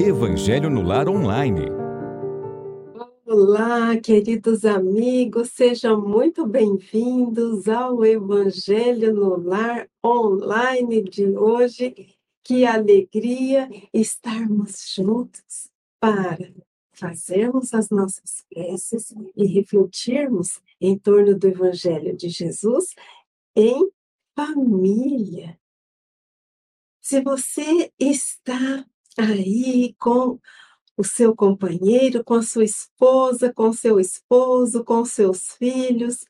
Evangelho no Lar Online. Olá, queridos amigos, sejam muito bem-vindos ao Evangelho no Lar Online de hoje. Que alegria estarmos juntos para fazermos as nossas preces e refletirmos em torno do Evangelho de Jesus em família. Se você está aí com o seu companheiro, com a sua esposa, com seu esposo, com seus filhos,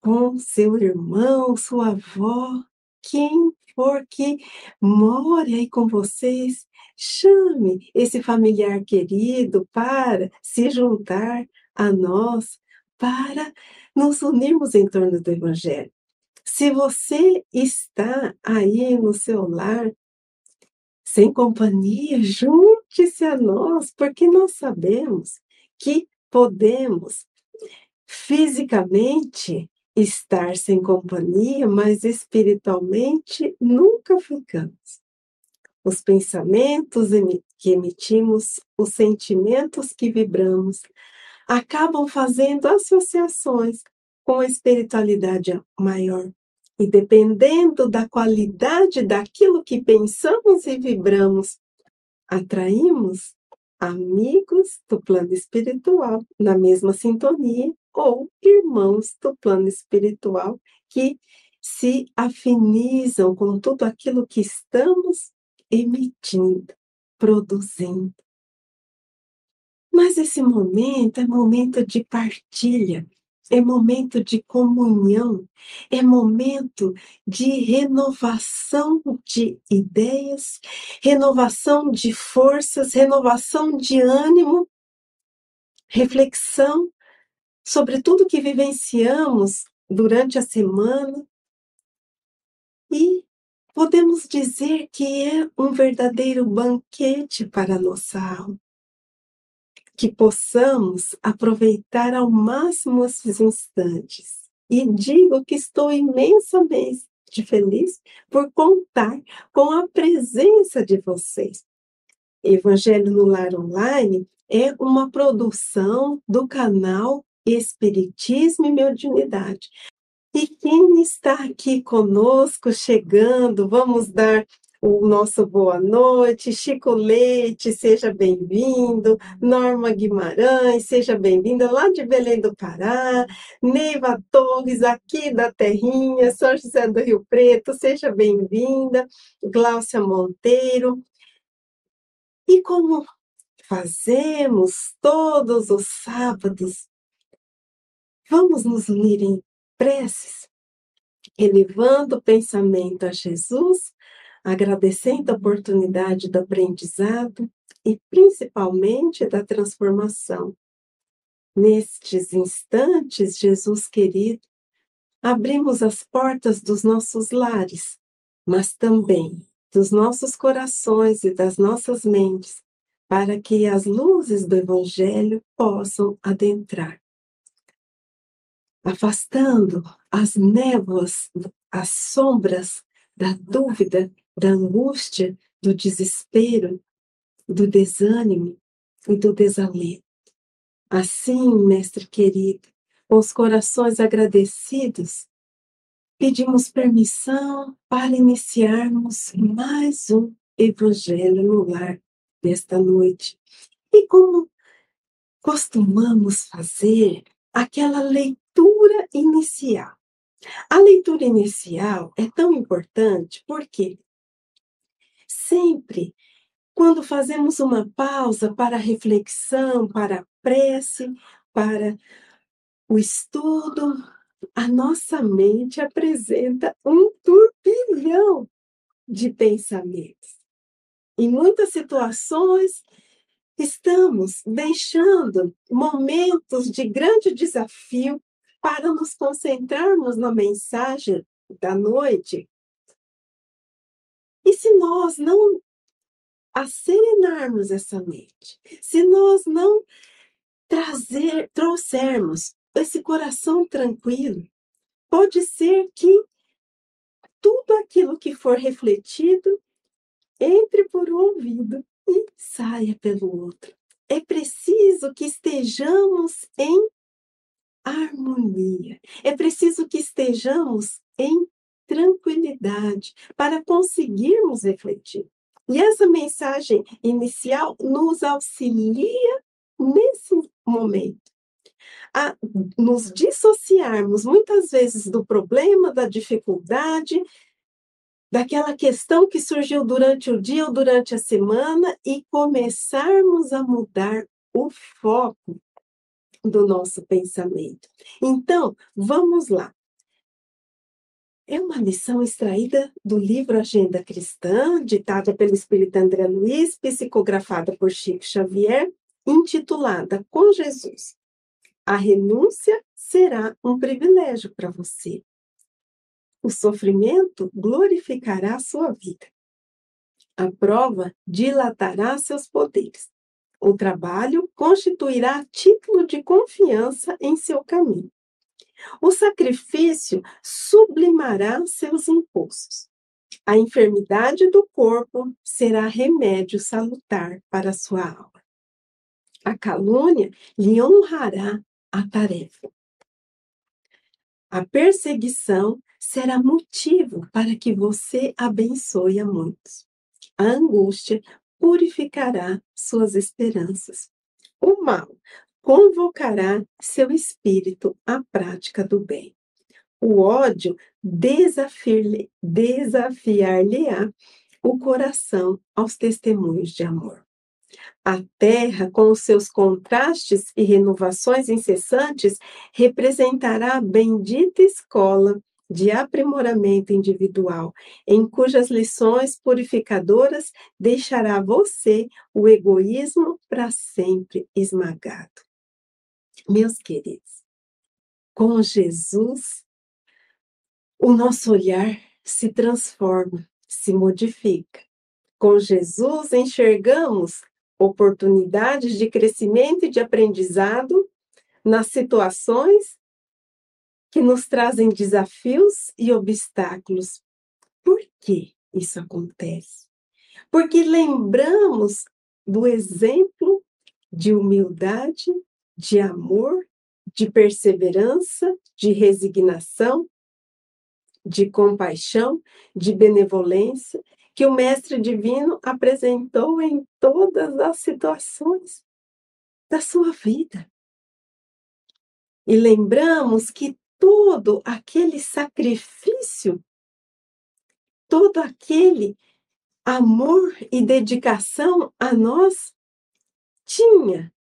com seu irmão, sua avó, quem for que more aí com vocês, chame esse familiar querido para se juntar a nós, para nos unirmos em torno do Evangelho. Se você está aí no seu lar, sem companhia, junte-se a nós, porque nós sabemos que podemos fisicamente estar sem companhia, mas espiritualmente nunca ficamos. Os pensamentos que emitimos, os sentimentos que vibramos, acabam fazendo associações com a espiritualidade maior. E dependendo da qualidade daquilo que pensamos e vibramos, atraímos amigos do plano espiritual na mesma sintonia ou irmãos do plano espiritual que se afinizam com tudo aquilo que estamos emitindo, produzindo. Mas esse momento é momento de partilha, é momento de comunhão, é momento de renovação de ideias, renovação de forças, renovação de ânimo, reflexão sobre tudo que vivenciamos durante a semana. E podemos dizer que é um verdadeiro banquete para a nossa alma que possamos aproveitar ao máximo esses instantes. E digo que estou imensamente feliz por contar com a presença de vocês. Evangelho no Lar Online é uma produção do canal Espiritismo e Mediunidade. E quem está aqui conosco, chegando, vamos dar o nosso boa noite. Chico Leite, seja bem-vindo. Norma Guimarães, seja bem-vinda, lá de Belém do Pará. Neiva Torres, aqui da Terrinha, São José do Rio Preto, seja bem-vinda. Gláucia Monteiro. E como fazemos todos os sábados, vamos nos unir em preces, elevando o pensamento a Jesus agradecendo a oportunidade do aprendizado e principalmente da transformação. Nestes instantes, Jesus querido, abrimos as portas dos nossos lares, mas também dos nossos corações e das nossas mentes, para que as luzes do Evangelho possam adentrar. Afastando as névoas, as sombras da dúvida da angústia, do desespero, do desânimo e do desalento. Assim, mestre querido, com os corações agradecidos, pedimos permissão para iniciarmos mais um Evangelho no lar desta noite. E como costumamos fazer aquela leitura inicial. A leitura inicial é tão importante porque sempre quando fazemos uma pausa para reflexão, para prece, para o estudo, a nossa mente apresenta um turbilhão de pensamentos. Em muitas situações, estamos deixando momentos de grande desafio para nos concentrarmos na mensagem da noite e se nós não acerenarmos essa mente, se nós não trazer, trouxermos esse coração tranquilo, pode ser que tudo aquilo que for refletido entre por um ouvido e saia pelo outro. É preciso que estejamos em harmonia. É preciso que estejamos em tranquilidade para conseguirmos refletir. E essa mensagem inicial nos auxilia nesse momento a nos dissociarmos muitas vezes do problema, da dificuldade, daquela questão que surgiu durante o dia ou durante a semana e começarmos a mudar o foco do nosso pensamento. Então, vamos lá. É uma lição extraída do livro Agenda Cristã, ditada pelo Espírito André Luiz, psicografada por Chico Xavier, intitulada Com Jesus. A renúncia será um privilégio para você. O sofrimento glorificará a sua vida. A prova dilatará seus poderes. O trabalho constituirá título de confiança em seu caminho. O sacrifício sublimará seus impulsos. A enfermidade do corpo será remédio salutar para sua alma. A calúnia lhe honrará a tarefa. A perseguição será motivo para que você abençoe a muitos. A angústia purificará suas esperanças. O mal convocará seu espírito à prática do bem. O ódio desafiar-lhe-á o coração aos testemunhos de amor. A terra, com os seus contrastes e renovações incessantes, representará a bendita escola de aprimoramento individual, em cujas lições purificadoras deixará você o egoísmo para sempre esmagado. Meus queridos, com Jesus, o nosso olhar se transforma, se modifica. Com Jesus, enxergamos oportunidades de crescimento e de aprendizado nas situações que nos trazem desafios e obstáculos. Por que isso acontece? Porque lembramos do exemplo de humildade de amor, de perseverança, de resignação, de compaixão, de benevolência, que o Mestre Divino apresentou em todas as situações da sua vida. E lembramos que todo aquele sacrifício, todo aquele amor e dedicação a nós tinha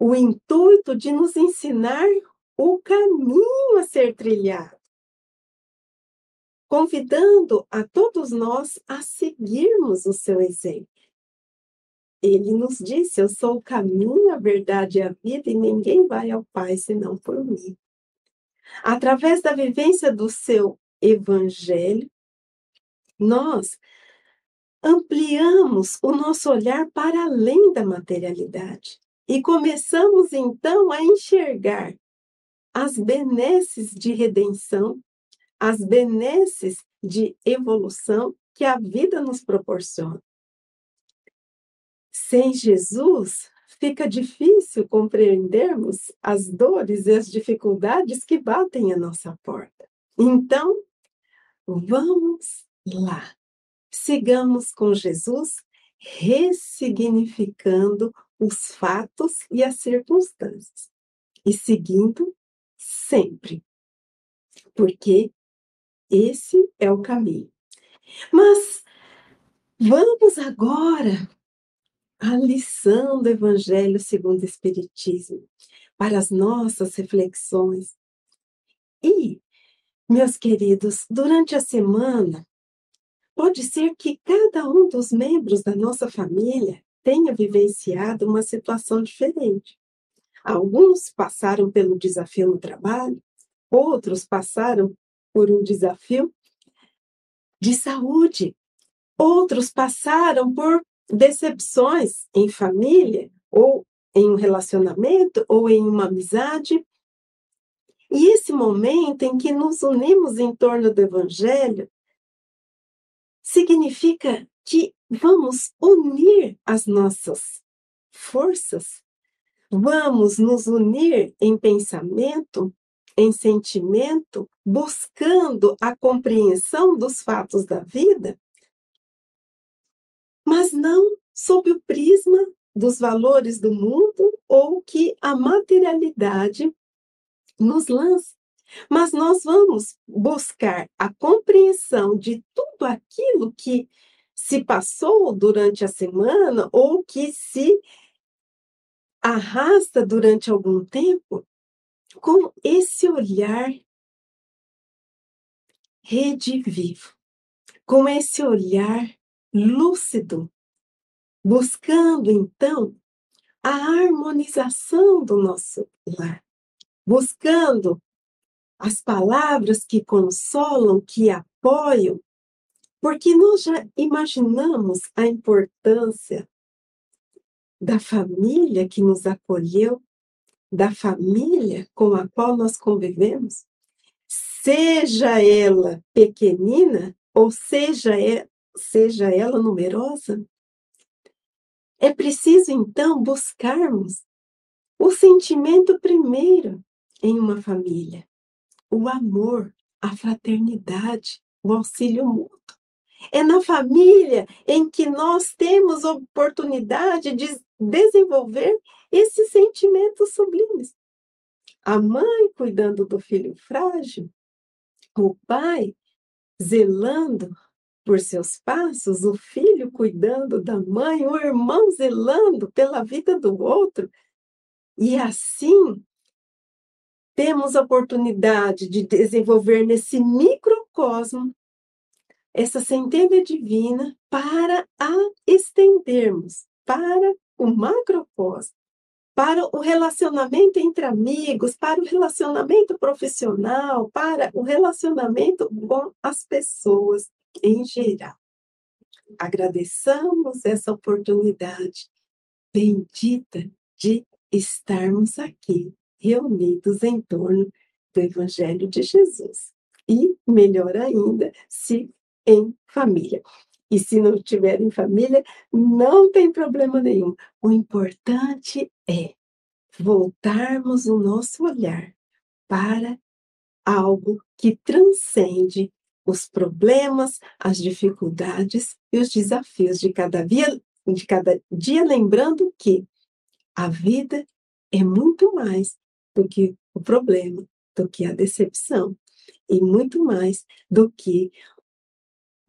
o intuito de nos ensinar o caminho a ser trilhado, convidando a todos nós a seguirmos o seu exemplo. Ele nos disse: Eu sou o caminho, a verdade e a vida, e ninguém vai ao Pai senão por mim. Através da vivência do seu evangelho, nós ampliamos o nosso olhar para além da materialidade e começamos então a enxergar as benesses de redenção, as benesses de evolução que a vida nos proporciona. Sem Jesus, fica difícil compreendermos as dores e as dificuldades que batem à nossa porta. Então, vamos lá. Sigamos com Jesus, ressignificando os fatos e as circunstâncias, e seguindo sempre, porque esse é o caminho. Mas vamos agora à lição do Evangelho segundo o Espiritismo, para as nossas reflexões. E, meus queridos, durante a semana, pode ser que cada um dos membros da nossa família tenha vivenciado uma situação diferente. Alguns passaram pelo desafio no trabalho, outros passaram por um desafio de saúde, outros passaram por decepções em família, ou em um relacionamento, ou em uma amizade. E esse momento em que nos unimos em torno do Evangelho significa que vamos unir as nossas forças, vamos nos unir em pensamento, em sentimento, buscando a compreensão dos fatos da vida, mas não sob o prisma dos valores do mundo ou que a materialidade nos lança. Mas nós vamos buscar a compreensão de tudo aquilo que se passou durante a semana ou que se arrasta durante algum tempo com esse olhar redivivo, com esse olhar lúcido, buscando então a harmonização do nosso lar, buscando as palavras que consolam, que apoiam, porque nós já imaginamos a importância da família que nos acolheu, da família com a qual nós convivemos, seja ela pequenina ou seja, seja ela numerosa. É preciso, então, buscarmos o sentimento primeiro em uma família, o amor, a fraternidade, o auxílio mútuo. É na família em que nós temos oportunidade de desenvolver esses sentimentos sublimes. A mãe cuidando do filho frágil, o pai zelando por seus passos, o filho cuidando da mãe, o irmão zelando pela vida do outro. E assim, temos a oportunidade de desenvolver nesse microcosmo essa centelha divina para a estendermos para o macrocosmo, para o relacionamento entre amigos, para o relacionamento profissional, para o relacionamento com as pessoas em geral. Agradeçamos essa oportunidade bendita de estarmos aqui, reunidos em torno do Evangelho de Jesus. E, melhor ainda, se em família. E se não tiver em família, não tem problema nenhum. O importante é voltarmos o nosso olhar para algo que transcende os problemas, as dificuldades e os desafios de cada de cada dia, lembrando que a vida é muito mais do que o problema, do que a decepção, e muito mais do que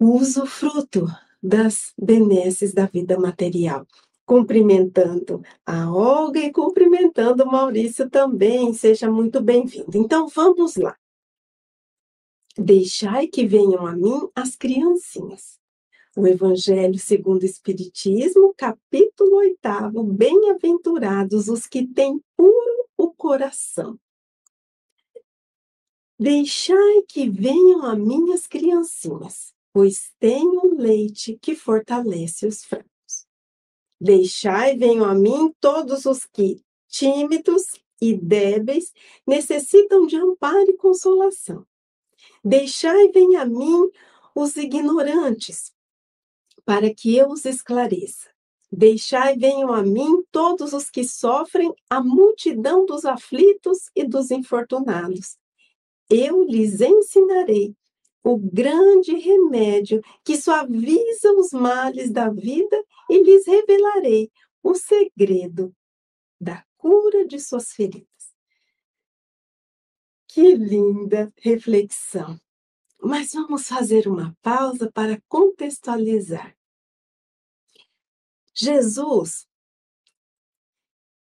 o usufruto das benesses da vida material. Cumprimentando a Olga e cumprimentando o Maurício também, seja muito bem-vindo. Então vamos lá. Deixai que venham a mim as criancinhas. O Evangelho segundo o Espiritismo, capítulo 8, Bem-aventurados os que têm puro o coração. Deixai que venham a mim as criancinhas pois tenho leite que fortalece os fracos. Deixai venham a mim todos os que, tímidos e débeis, necessitam de amparo e consolação. Deixai venham a mim os ignorantes, para que eu os esclareça. Deixai venham a mim todos os que sofrem a multidão dos aflitos e dos infortunados. Eu lhes ensinarei o grande remédio que suaviza os males da vida e lhes revelarei o segredo da cura de suas feridas. Que linda reflexão! Mas vamos fazer uma pausa para contextualizar. Jesus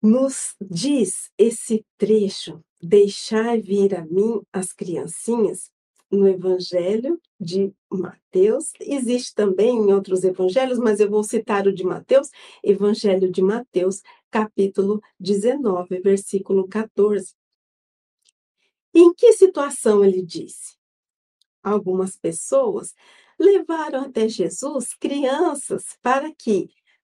nos diz esse trecho: deixar vir a mim as criancinhas, no Evangelho de Mateus, existe também em outros evangelhos, mas eu vou citar o de Mateus, Evangelho de Mateus, capítulo 19, versículo 14. Em que situação ele disse? Algumas pessoas levaram até Jesus crianças para que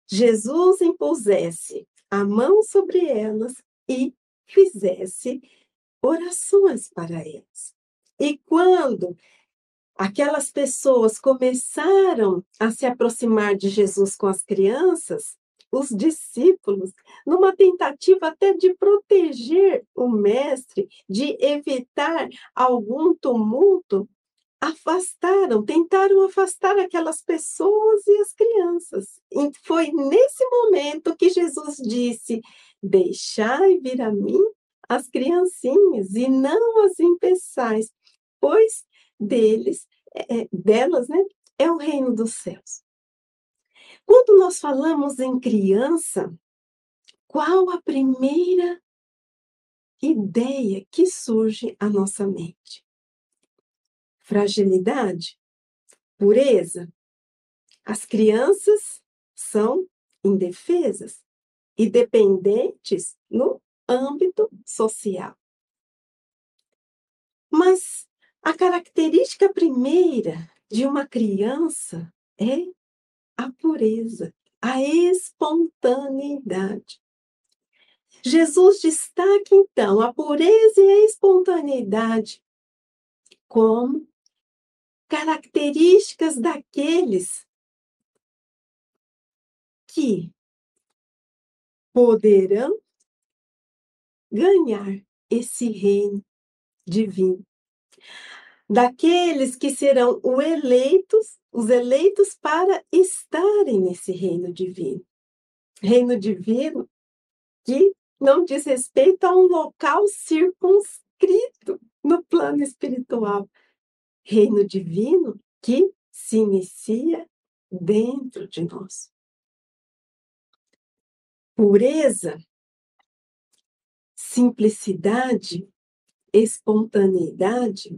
Jesus impusesse a mão sobre elas e fizesse orações para elas. E quando aquelas pessoas começaram a se aproximar de Jesus com as crianças, os discípulos, numa tentativa até de proteger o mestre, de evitar algum tumulto, afastaram, tentaram afastar aquelas pessoas e as crianças. E foi nesse momento que Jesus disse: Deixai vir a mim as criancinhas e não as impeçais, pois deles, é, é, delas, né, é o reino dos céus. Quando nós falamos em criança, qual a primeira ideia que surge à nossa mente? Fragilidade? Pureza? As crianças são indefesas e dependentes no âmbito social. Mas a característica primeira de uma criança é a pureza, a espontaneidade. Jesus destaca então a pureza e a espontaneidade como características daqueles que poderão ganhar esse reino divino daqueles que serão os eleitos, os eleitos para estarem nesse reino divino. Reino divino que não diz respeito a um local circunscrito no plano espiritual. Reino divino que se inicia dentro de nós. Pureza, simplicidade, espontaneidade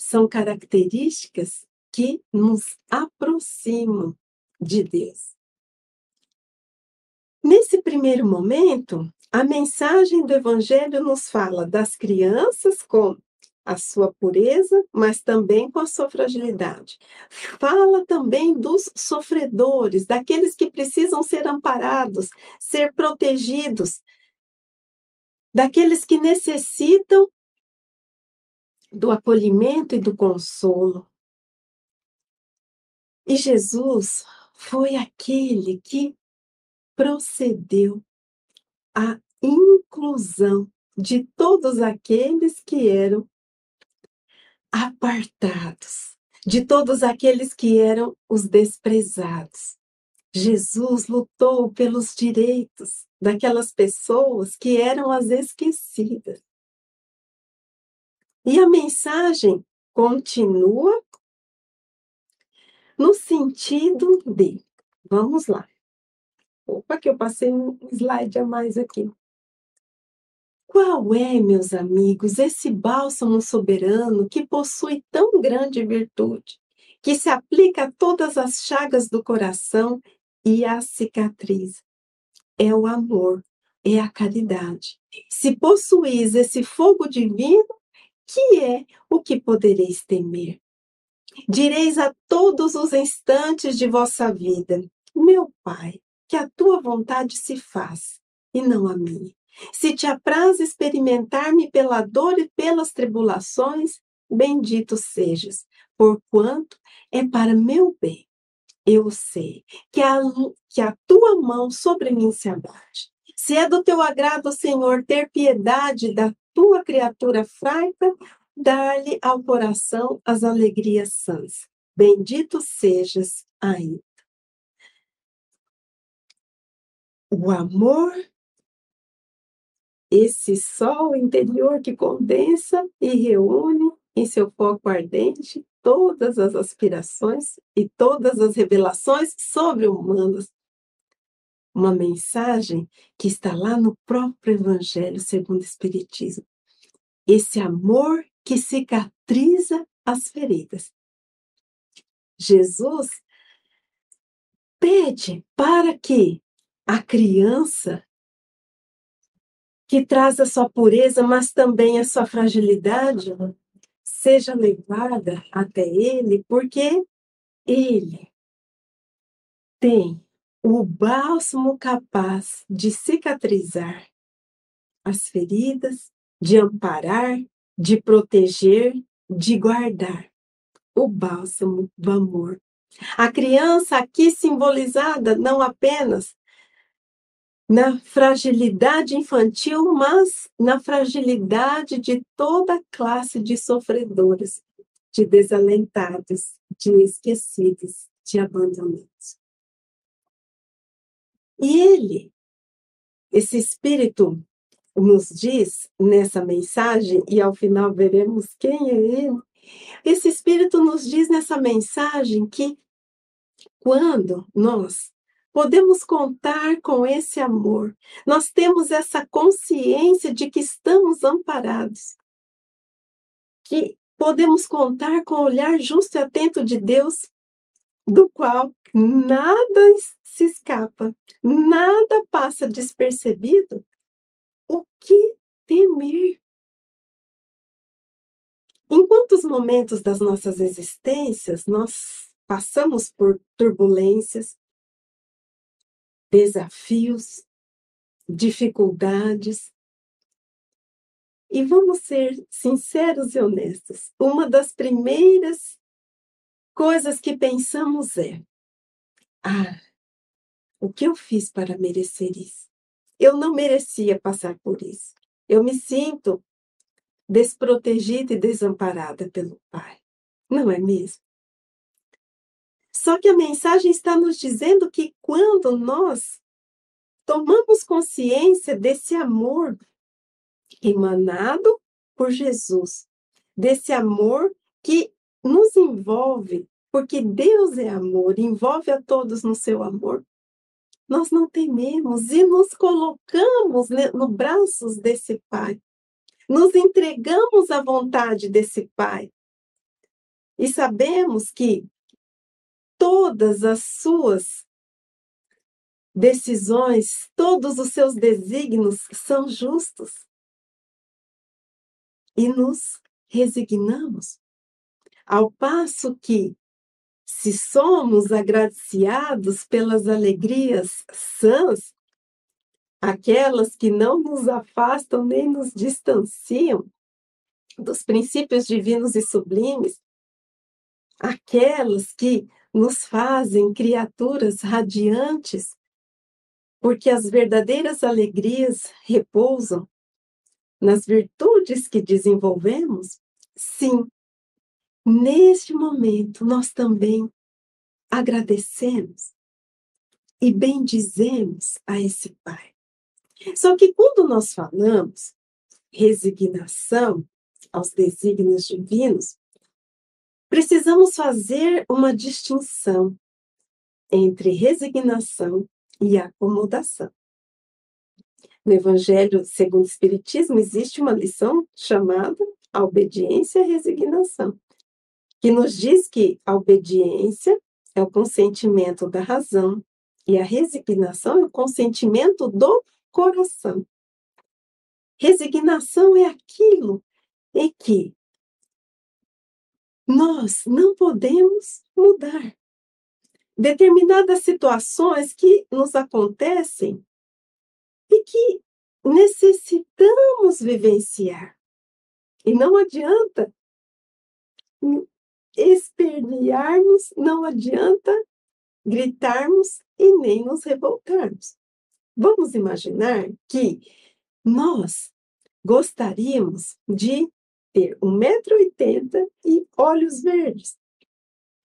são características que nos aproximam de Deus. Nesse primeiro momento, a mensagem do Evangelho nos fala das crianças com a sua pureza, mas também com a sua fragilidade. Fala também dos sofredores, daqueles que precisam ser amparados, ser protegidos, daqueles que necessitam do acolhimento e do consolo. E Jesus foi aquele que procedeu à inclusão de todos aqueles que eram apartados, de todos aqueles que eram os desprezados. Jesus lutou pelos direitos daquelas pessoas que eram as esquecidas. E a mensagem continua no sentido de, vamos lá. Opa, que eu passei um slide a mais aqui. Qual é, meus amigos, esse bálsamo soberano que possui tão grande virtude, que se aplica a todas as chagas do coração e a cicatriz? É o amor, é a caridade. Se possuís esse fogo divino, que é o que podereis temer? Direis a todos os instantes de vossa vida: Meu Pai, que a tua vontade se faz, e não a minha. Se te apraz experimentar-me pela dor e pelas tribulações, bendito sejas, porquanto é para meu bem. Eu sei que a, que a tua mão sobre mim se abate. Se é do teu agrado, Senhor, ter piedade da tua criatura fraca, dar-lhe ao coração as alegrias sãs. Bendito sejas ainda. O amor, esse sol interior que condensa e reúne em seu foco ardente todas as aspirações e todas as revelações sobre-humanas. Uma mensagem que está lá no próprio Evangelho segundo o Espiritismo esse amor que cicatriza as feridas. Jesus pede para que a criança que traz a sua pureza, mas também a sua fragilidade, seja levada até ele, porque ele tem o bálsamo capaz de cicatrizar as feridas de amparar, de proteger, de guardar. o bálsamo do amor. A criança aqui simbolizada não apenas na fragilidade infantil, mas na fragilidade de toda classe de sofredores, de desalentados, de esquecidos, de abandonados. E ele, esse espírito, nos diz nessa mensagem, e ao final veremos quem é ele. Esse espírito nos diz nessa mensagem que quando nós podemos contar com esse amor, nós temos essa consciência de que estamos amparados, que podemos contar com o olhar justo e atento de Deus, do qual nada se escapa, nada passa despercebido. O que temer? Em quantos momentos das nossas existências nós passamos por turbulências, desafios, dificuldades. E vamos ser sinceros e honestos. Uma das primeiras coisas que pensamos é: ah, o que eu fiz para merecer isso? Eu não merecia passar por isso. Eu me sinto desprotegida e desamparada pelo Pai. Não é mesmo? Só que a mensagem está nos dizendo que quando nós tomamos consciência desse amor emanado por Jesus, desse amor que nos envolve, porque Deus é amor, envolve a todos no seu amor. Nós não tememos e nos colocamos no braços desse Pai. Nos entregamos à vontade desse Pai. E sabemos que todas as suas decisões, todos os seus desígnios são justos. E nos resignamos. Ao passo que, se somos agraciados pelas alegrias sãs, aquelas que não nos afastam nem nos distanciam dos princípios divinos e sublimes, aquelas que nos fazem criaturas radiantes, porque as verdadeiras alegrias repousam nas virtudes que desenvolvemos, sim, neste momento nós também agradecemos e bendizemos a esse Pai. Só que quando nós falamos resignação aos desígnios divinos, Precisamos fazer uma distinção entre resignação e acomodação. No Evangelho segundo o Espiritismo existe uma lição chamada a obediência a resignação, que nos diz que a obediência é o consentimento da razão e a resignação é o consentimento do coração. Resignação é aquilo em que nós não podemos mudar. Determinadas situações que nos acontecem e que necessitamos vivenciar. E não adianta espernearmos, não adianta gritarmos e nem nos revoltarmos. Vamos imaginar que nós gostaríamos de ter 1,80m e olhos verdes.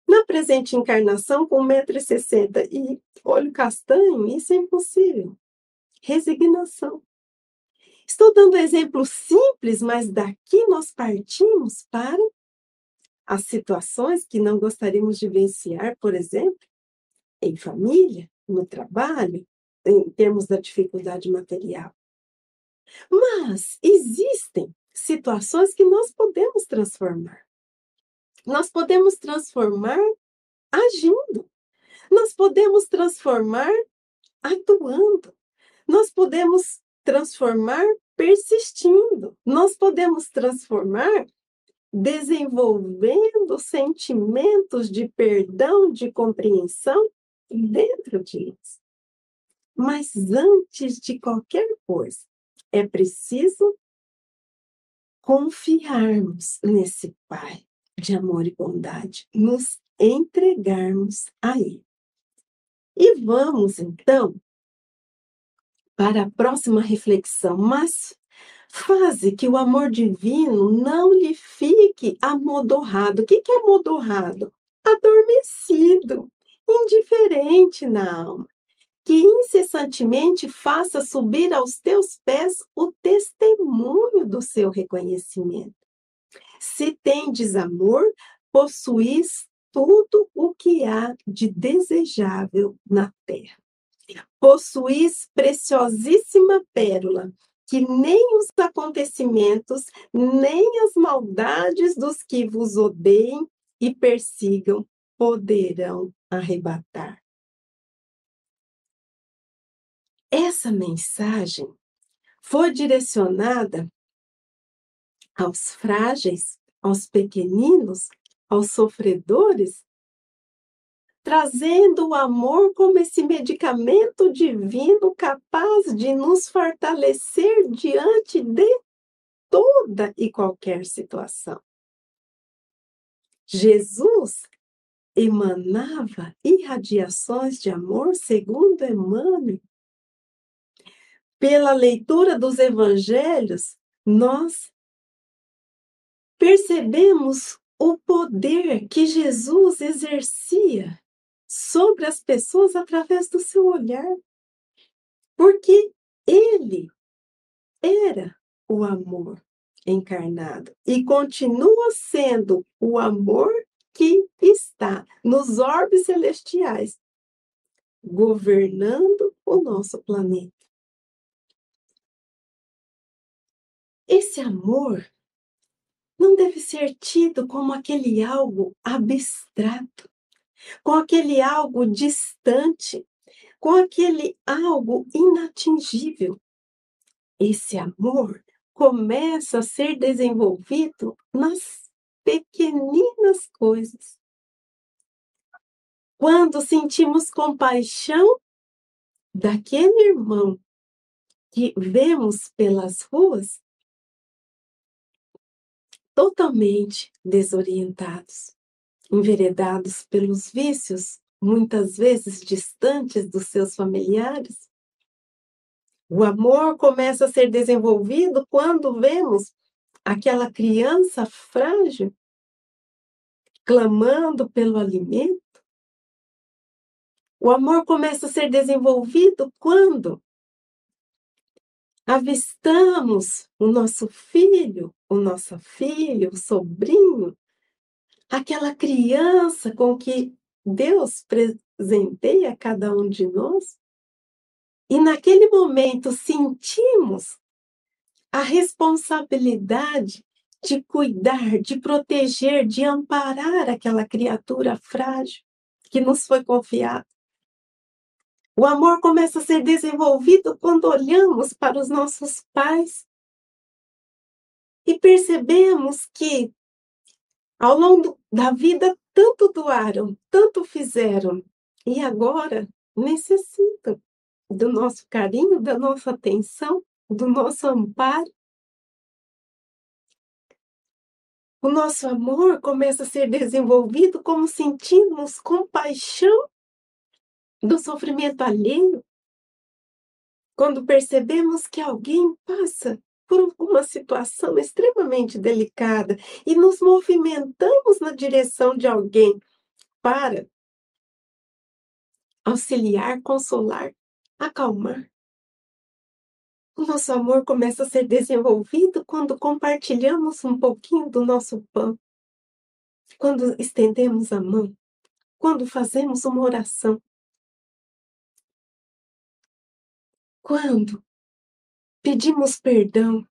Na presente encarnação, com 1,60m e olho castanho, isso é impossível. Resignação. Estou dando exemplos simples, mas daqui nós partimos para as situações que não gostaríamos de vivenciar, por exemplo, em família, no trabalho, em termos da dificuldade material. Mas existem situações que nós podemos transformar. Nós podemos transformar agindo. Nós podemos transformar atuando. Nós podemos transformar persistindo. Nós podemos transformar desenvolvendo sentimentos de perdão, de compreensão dentro de. Mas antes de qualquer coisa, é preciso confiarmos nesse Pai de amor e bondade, nos entregarmos a Ele. E vamos, então, para a próxima reflexão, mas faze que o amor divino não lhe fique amodorrado. O que é amodorrado? Adormecido, indiferente na alma que incessantemente faça subir aos teus pés o testemunho do seu reconhecimento. Se tendes amor, possuís tudo o que há de desejável na terra. Possuís preciosíssima pérola, que nem os acontecimentos, nem as maldades dos que vos odeiem e persigam poderão arrebatar. Essa mensagem foi direcionada aos frágeis, aos pequeninos, aos sofredores, trazendo o amor como esse medicamento divino capaz de nos fortalecer diante de toda e qualquer situação. Jesus emanava irradiações de amor, segundo Emmanuel, pela leitura dos evangelhos, nós percebemos o poder que Jesus exercia sobre as pessoas através do seu olhar. Porque ele era o amor encarnado e continua sendo o amor que está nos orbes celestiais, governando o nosso planeta. Esse amor não deve ser tido como aquele algo abstrato, com aquele algo distante, com aquele algo inatingível. Esse amor começa a ser desenvolvido nas pequeninas coisas. Quando sentimos compaixão daquele irmão que vemos pelas ruas, totalmente desorientados, enveredados pelos vícios, muitas vezes distantes dos seus familiares. O amor começa a ser desenvolvido quando vemos aquela criança frágil clamando pelo alimento. O amor começa a ser desenvolvido quando avistamos o nosso filho, o nosso filho, o sobrinho, aquela criança com que Deus presenteia cada um de nós, e naquele momento sentimos a responsabilidade de cuidar, de proteger, de amparar aquela criatura frágil que nos foi confiada. O amor começa a ser desenvolvido quando olhamos para os nossos pais e percebemos que, ao longo da vida, tanto doaram, tanto fizeram, e agora necessitam do nosso carinho, da nossa atenção, do nosso amparo. O nosso amor começa a ser desenvolvido como sentimos compaixão do sofrimento alheio, quando percebemos que alguém passa por uma situação extremamente delicada e nos movimentamos na direção de alguém para auxiliar, consolar, acalmar. O nosso amor começa a ser desenvolvido quando compartilhamos um pouquinho do nosso pão, quando estendemos a mão, quando fazemos uma oração, quando pedimos perdão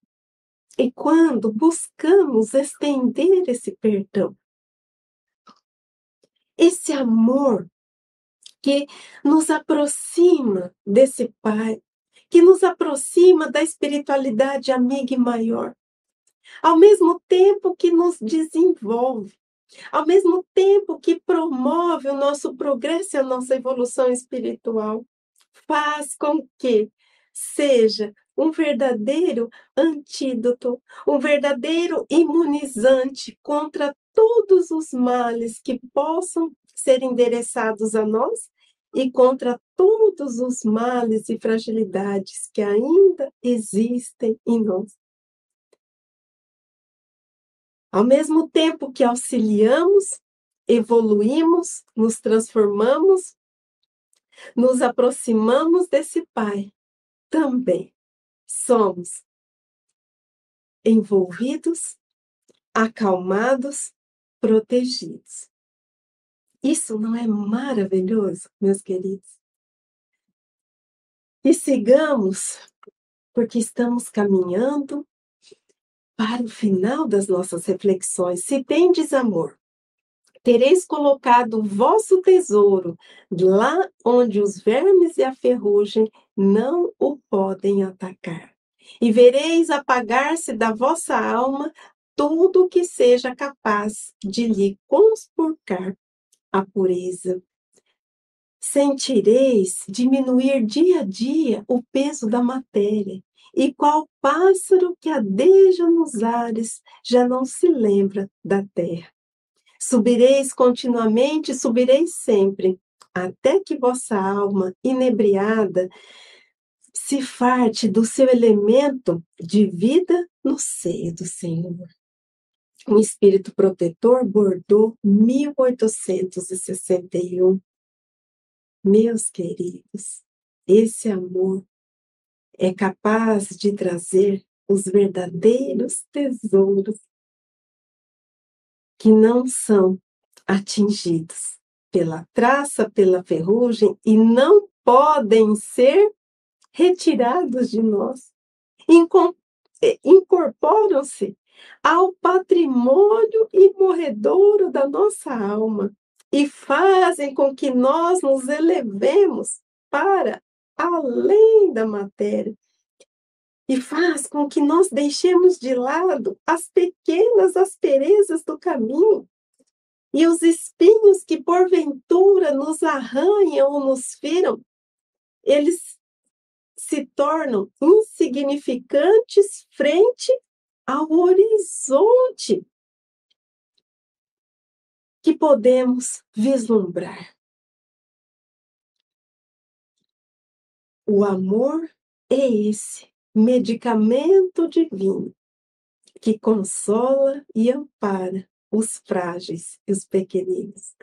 e quando buscamos estender esse perdão. Esse amor que nos aproxima desse Pai, que nos aproxima da espiritualidade amiga e maior, ao mesmo tempo que nos desenvolve, ao mesmo tempo que promove o nosso progresso e a nossa evolução espiritual, faz com que seja um verdadeiro antídoto, um verdadeiro imunizante contra todos os males que possam ser endereçados a nós e contra todos os males e fragilidades que ainda existem em nós. Ao mesmo tempo que auxiliamos, evoluímos, nos transformamos, nos aproximamos desse Pai, também somos envolvidos, acalmados, protegidos. Isso não é maravilhoso, meus queridos? E sigamos, porque estamos caminhando para o final das nossas reflexões. Se tendes amor, tereis colocado o vosso tesouro lá onde os vermes e a ferrugem não o podem atacar. E vereis apagar-se da vossa alma tudo que seja capaz de lhe conspurcar a pureza. Sentireis diminuir dia a dia o peso da matéria, e qual pássaro que adeja nos ares já não se lembra da terra. Subireis continuamente, subireis sempre, até que vossa alma inebriada se farte do seu elemento de vida no seio do Senhor um espírito protetor, Bordeaux, 1861. Meus queridos, esse amor é capaz de trazer os verdadeiros tesouros que não são atingidos pela traça, pela ferrugem e não podem ser retirados de nós. Incorporam-se ao patrimônio imorredouro da nossa alma e fazem com que nós nos elevemos para além da matéria e faz com que nós deixemos de lado as pequenas asperezas do caminho e os espinhos que porventura nos arranham ou nos feram, eles se tornam insignificantes frente ao horizonte que podemos vislumbrar. O amor é esse medicamento divino que consola e ampara os frágeis e os pequeninos.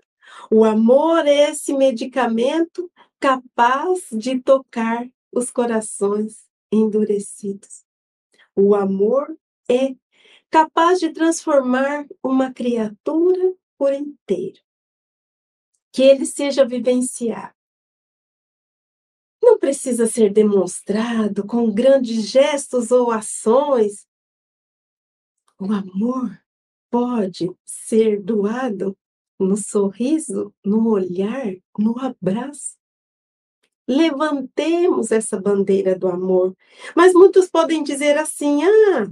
O amor é esse medicamento capaz de tocar os corações endurecidos. O amor é capaz de transformar uma criatura por inteiro. Que ele seja vivenciado. Não precisa ser demonstrado com grandes gestos ou ações. O amor pode ser doado no sorriso, no olhar, no abraço. Levantemos essa bandeira do amor. Mas muitos podem dizer assim: ah,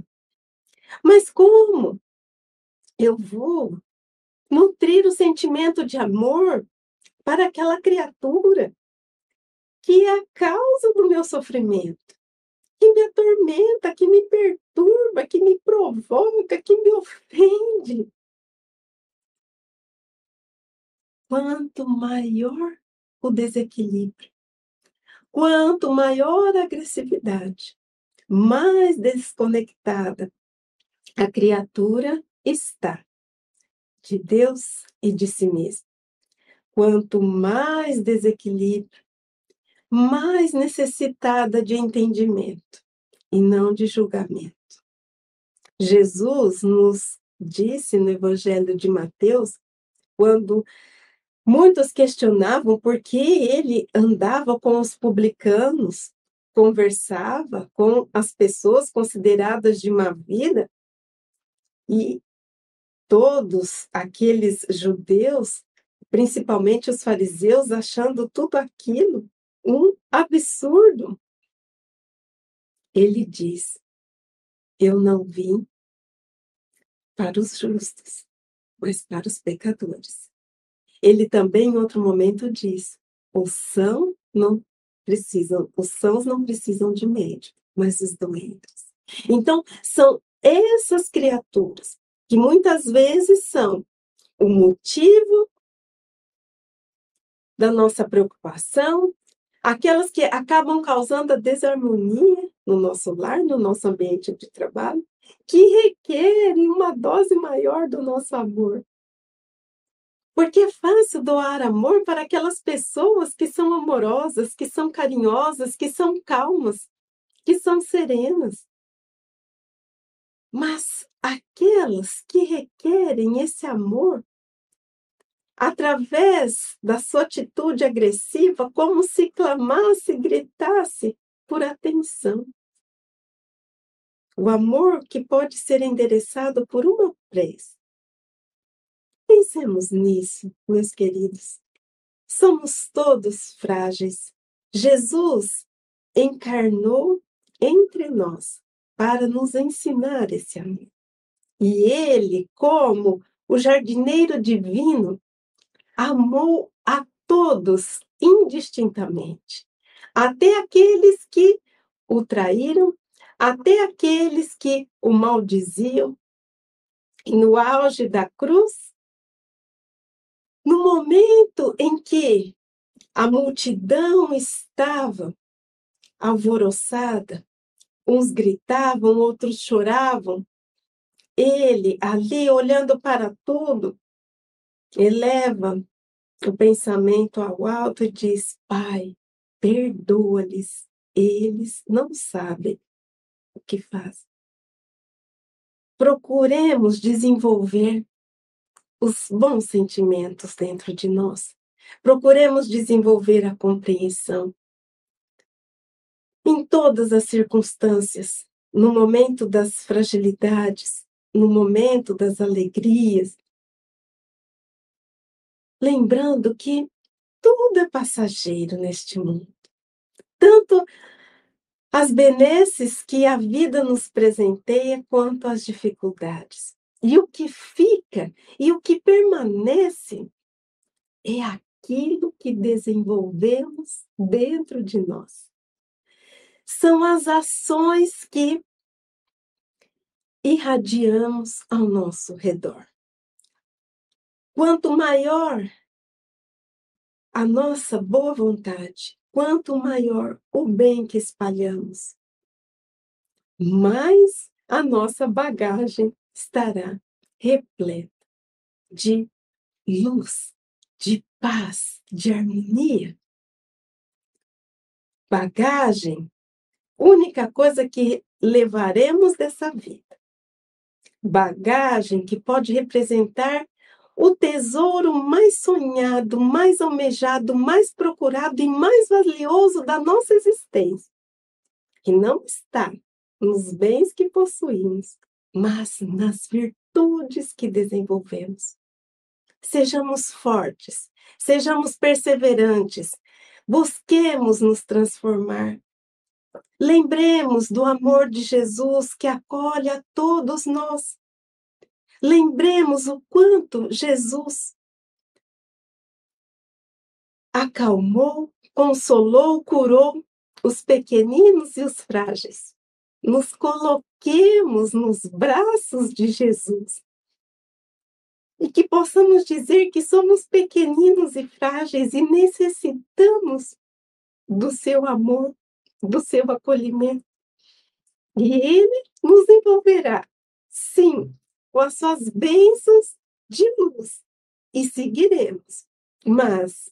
mas como eu vou nutrir o sentimento de amor para aquela criatura que é a causa do meu sofrimento, que me atormenta, que me perturba, que me provoca, que me ofende? Quanto maior o desequilíbrio, quanto maior a agressividade, mais desconectada a criatura está de Deus e de si mesma. Quanto mais desequilíbrio, mais necessitada de entendimento e não de julgamento. Jesus nos disse no Evangelho de Mateus, quando muitos questionavam por que ele andava com os publicanos, conversava com as pessoas consideradas de má vida, e todos aqueles judeus, principalmente os fariseus, achando tudo aquilo um absurdo. Ele diz: Eu não vim para os justos, mas para os pecadores. Ele também, em outro momento, diz: os são não precisam, os sãos não precisam de médico, mas os doentes. Então, são essas criaturas que muitas vezes são o motivo da nossa preocupação, aquelas que acabam causando a desarmonia no nosso lar, no nosso ambiente de trabalho, que requerem uma dose maior do nosso amor. Porque é fácil doar amor para aquelas pessoas que são amorosas, que são carinhosas, que são calmas, que são serenas. Mas aquelas que requerem esse amor, através da sua atitude agressiva, como se clamasse, gritasse por atenção. O amor que pode ser endereçado por uma prece. Pensemos nisso, meus queridos. Somos todos frágeis. Jesus encarnou entre nós para nos ensinar esse amor. E ele, como o jardineiro divino, amou a todos indistintamente, até aqueles que o traíram, até aqueles que o maldiziam. E no auge da cruz, no momento em que a multidão estava alvoroçada, uns gritavam, outros choravam, ele ali olhando para tudo, eleva o pensamento ao alto e diz: Pai, perdoa-lhes, eles não sabem o que fazem. Procuremos desenvolver os bons sentimentos dentro de nós. Procuremos desenvolver a compreensão. Em todas as circunstâncias, no momento das fragilidades, no momento das alegrias, lembrando que tudo é passageiro neste mundo. Tanto as benesses que a vida nos presenteia, quanto as dificuldades. E o que fica e o que permanece é aquilo que desenvolvemos dentro de nós. São as ações que irradiamos ao nosso redor. Quanto maior a nossa boa vontade, quanto maior o bem que espalhamos, mais a nossa bagagem estará repleta de luz, de paz, de harmonia. Bagagem, única coisa que levaremos dessa vida. Bagagem que pode representar o tesouro mais sonhado, mais almejado, mais procurado e mais valioso da nossa existência, que não está nos bens que possuímos, mas nas virtudes que desenvolvemos. Sejamos fortes, sejamos perseverantes, busquemos nos transformar. Lembremos do amor de Jesus que acolhe a todos nós Lembremos o quanto Jesus acalmou, consolou, curou os pequeninos e os frágeis. Nos coloquemos nos braços de Jesus. E que possamos dizer que somos pequeninos e frágeis e necessitamos do seu amor, do seu acolhimento. E ele nos envolverá, sim, com as suas bênçãos de luz e seguiremos. Mas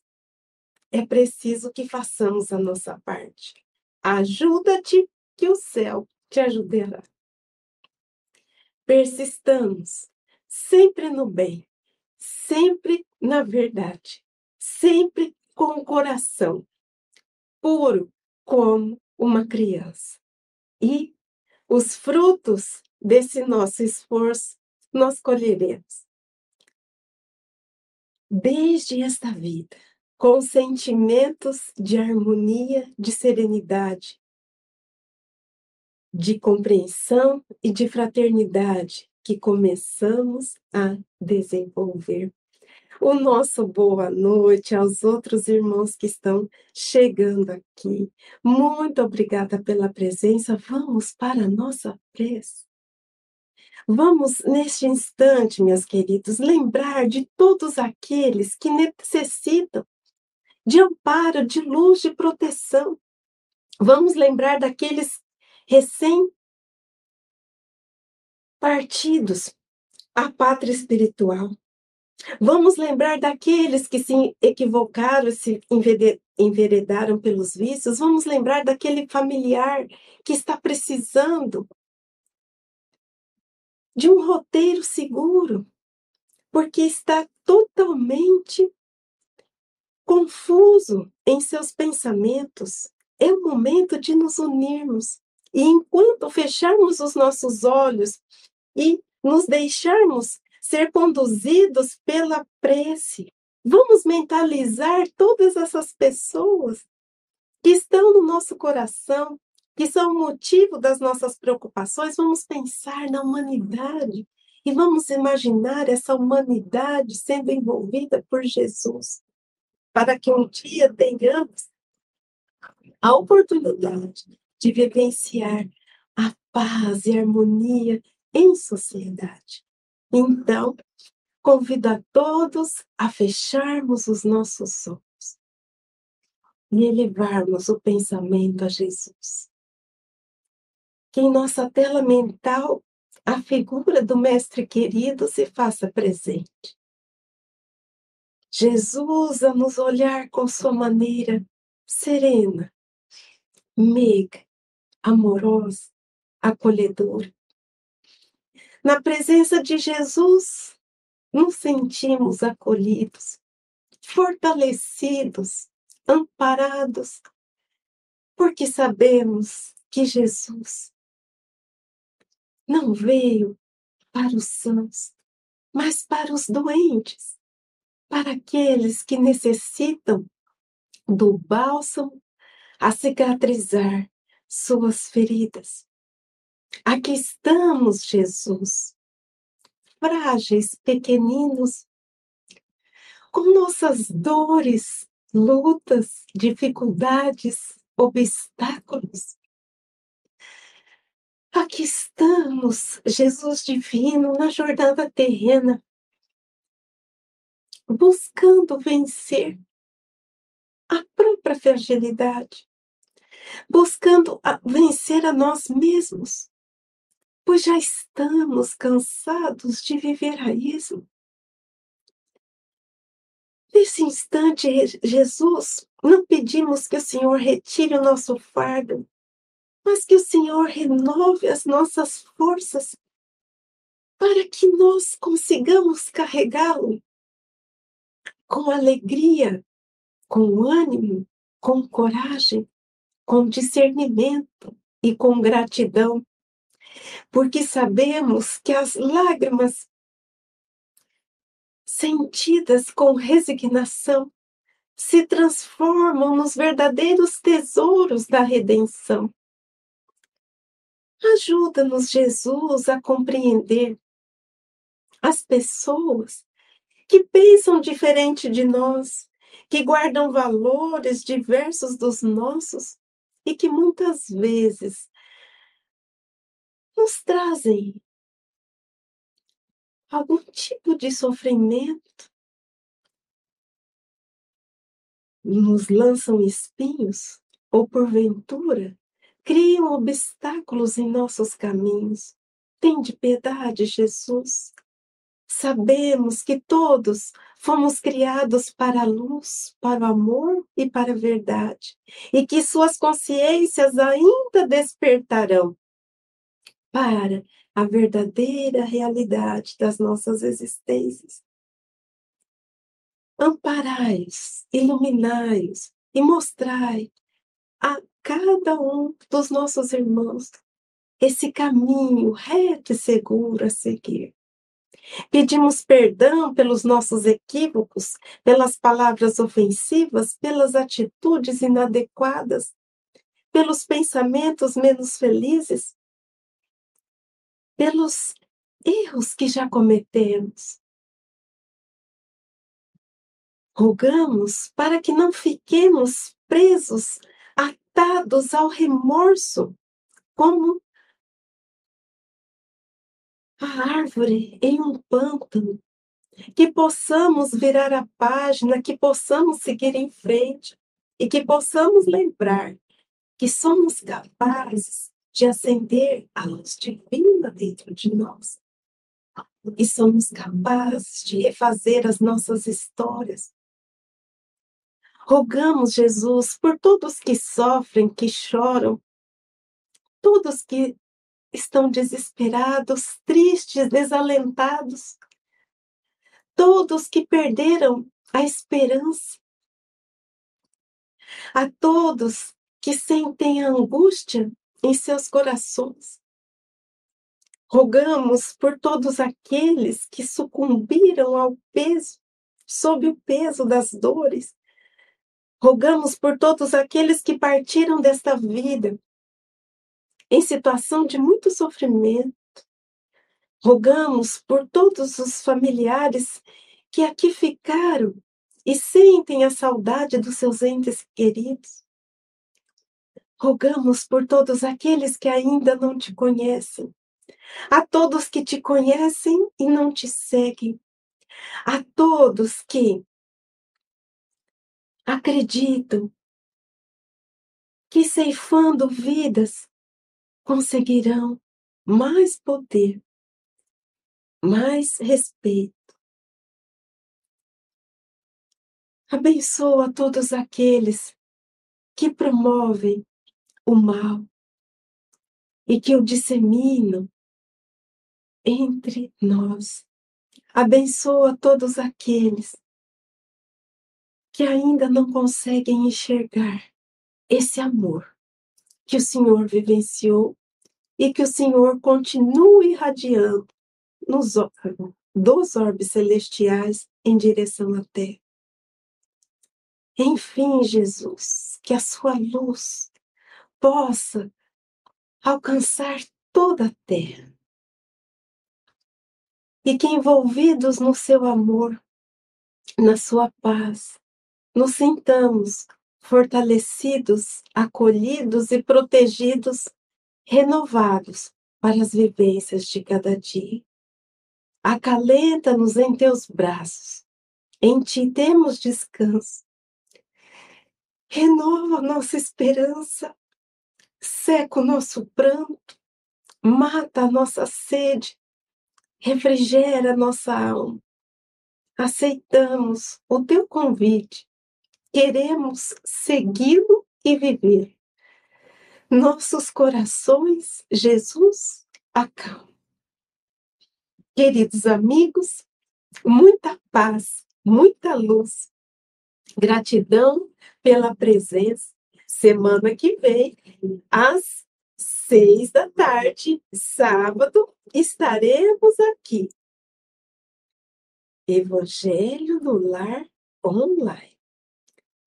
é preciso que façamos a nossa parte. Ajuda-te que o céu te ajudará. Persistamos sempre no bem, sempre na verdade, sempre com o coração puro como uma criança. E os frutos desse nosso esforço nós colheremos. Desde esta vida, com sentimentos de harmonia, de serenidade, de compreensão e de fraternidade que começamos a desenvolver. O nosso boa noite aos outros irmãos que estão chegando aqui. Muito obrigada pela presença. Vamos para a nossa prece. Vamos, neste instante, meus queridos, lembrar de todos aqueles que necessitam de amparo, de luz, de proteção. Vamos lembrar daqueles recém-partidos à pátria espiritual. Vamos lembrar daqueles que se equivocaram, se enveredaram pelos vícios. Vamos lembrar daquele familiar que está precisando de um roteiro seguro, porque está totalmente confuso em seus pensamentos. É o momento de nos unirmos. E enquanto fecharmos os nossos olhos e nos deixarmos ser conduzidos pela prece, vamos mentalizar todas essas pessoas que estão no nosso coração, que são o motivo das nossas preocupações, vamos pensar na humanidade e vamos imaginar essa humanidade sendo envolvida por Jesus, para que um dia tenhamos a oportunidade de vivenciar a paz e a harmonia em sociedade. Então, convido a todos a fecharmos os nossos olhos e elevarmos o pensamento a Jesus que em nossa tela mental a figura do Mestre querido se faça presente. Jesus a nos olhar com sua maneira serena, meiga, amorosa, acolhedora. Na presença de Jesus, nos sentimos acolhidos, fortalecidos, amparados, porque sabemos que Jesus não veio para os sãos, mas para os doentes, para aqueles que necessitam do bálsamo a cicatrizar suas feridas. Aqui estamos, Jesus, frágeis, pequeninos, com nossas dores, lutas, dificuldades, obstáculos, Aqui estamos, Jesus divino, na jornada terrena, buscando vencer a própria fragilidade, buscando vencer a nós mesmos, pois já estamos cansados de viver a ismo. Nesse instante, Jesus, não pedimos que o Senhor retire o nosso fardo, mas que o Senhor renove as nossas forças para que nós consigamos carregá-lo com alegria, com ânimo, com coragem, com discernimento e com gratidão, porque sabemos que as lágrimas sentidas com resignação se transformam nos verdadeiros tesouros da redenção. Ajuda-nos, Jesus, a compreender as pessoas que pensam diferente de nós, que guardam valores diversos dos nossos e que muitas vezes nos trazem algum tipo de sofrimento, nos lançam espinhos ou porventura criam obstáculos em nossos caminhos. Tende piedade, Jesus. Sabemos que todos fomos criados para a luz, para o amor e para a verdade, e que suas consciências ainda despertarão para a verdadeira realidade das nossas existências. Amparai-os, iluminai-os e mostrai a cada um dos nossos irmãos esse caminho reto e seguro a seguir. Pedimos perdão pelos nossos equívocos, pelas palavras ofensivas, pelas atitudes inadequadas, pelos pensamentos menos felizes, pelos erros que já cometemos. Rogamos para que não fiquemos presos atados ao remorso, como a árvore em um pântano, que possamos virar a página, que possamos seguir em frente e que possamos lembrar que somos capazes de acender a luz divina dentro de nós. E somos capazes de refazer as nossas histórias. Rogamos, Jesus, por todos que sofrem, que choram, todos que estão desesperados, tristes, desalentados, todos que perderam a esperança, a todos que sentem a angústia em seus corações. Rogamos por todos aqueles que sucumbiram ao peso, sob o peso das dores. Rogamos por todos aqueles que partiram desta vida em situação de muito sofrimento. Rogamos por todos os familiares que aqui ficaram e sentem a saudade dos seus entes queridos. Rogamos por todos aqueles que ainda não te conhecem, a todos que te conhecem e não te seguem, a todos que acreditam que ceifando vidas conseguirão mais poder, mais respeito. Abençoa todos aqueles que promovem o mal e que o disseminam entre nós. Abençoa todos aqueles que ainda não conseguem enxergar esse amor que o Senhor vivenciou e que o Senhor continue irradiando nos dos orbes celestiais em direção à Terra. Enfim, Jesus, que a sua luz possa alcançar toda a terra. E que envolvidos no seu amor, na sua paz, nos sintamos fortalecidos, acolhidos e protegidos, renovados para as vivências de cada dia. Acalenta-nos em teus braços, em ti temos descanso. Renova nossa esperança, seca o nosso pranto, mata a nossa sede, refrigera nossa alma. Aceitamos o teu convite queremos segui-lo e viver. Nossos corações, Jesus, acalma. Queridos amigos, muita paz, muita luz. Gratidão pela presença. Semana que vem, às seis da tarde, sábado, estaremos aqui. Evangelho no Lar Online.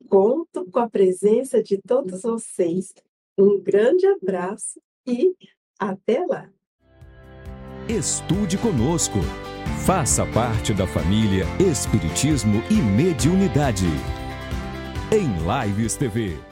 Conto com a presença de todos vocês. Um grande abraço e até lá. Estude conosco. Faça parte da família Espiritismo e Mediunidade. Em Lives TV.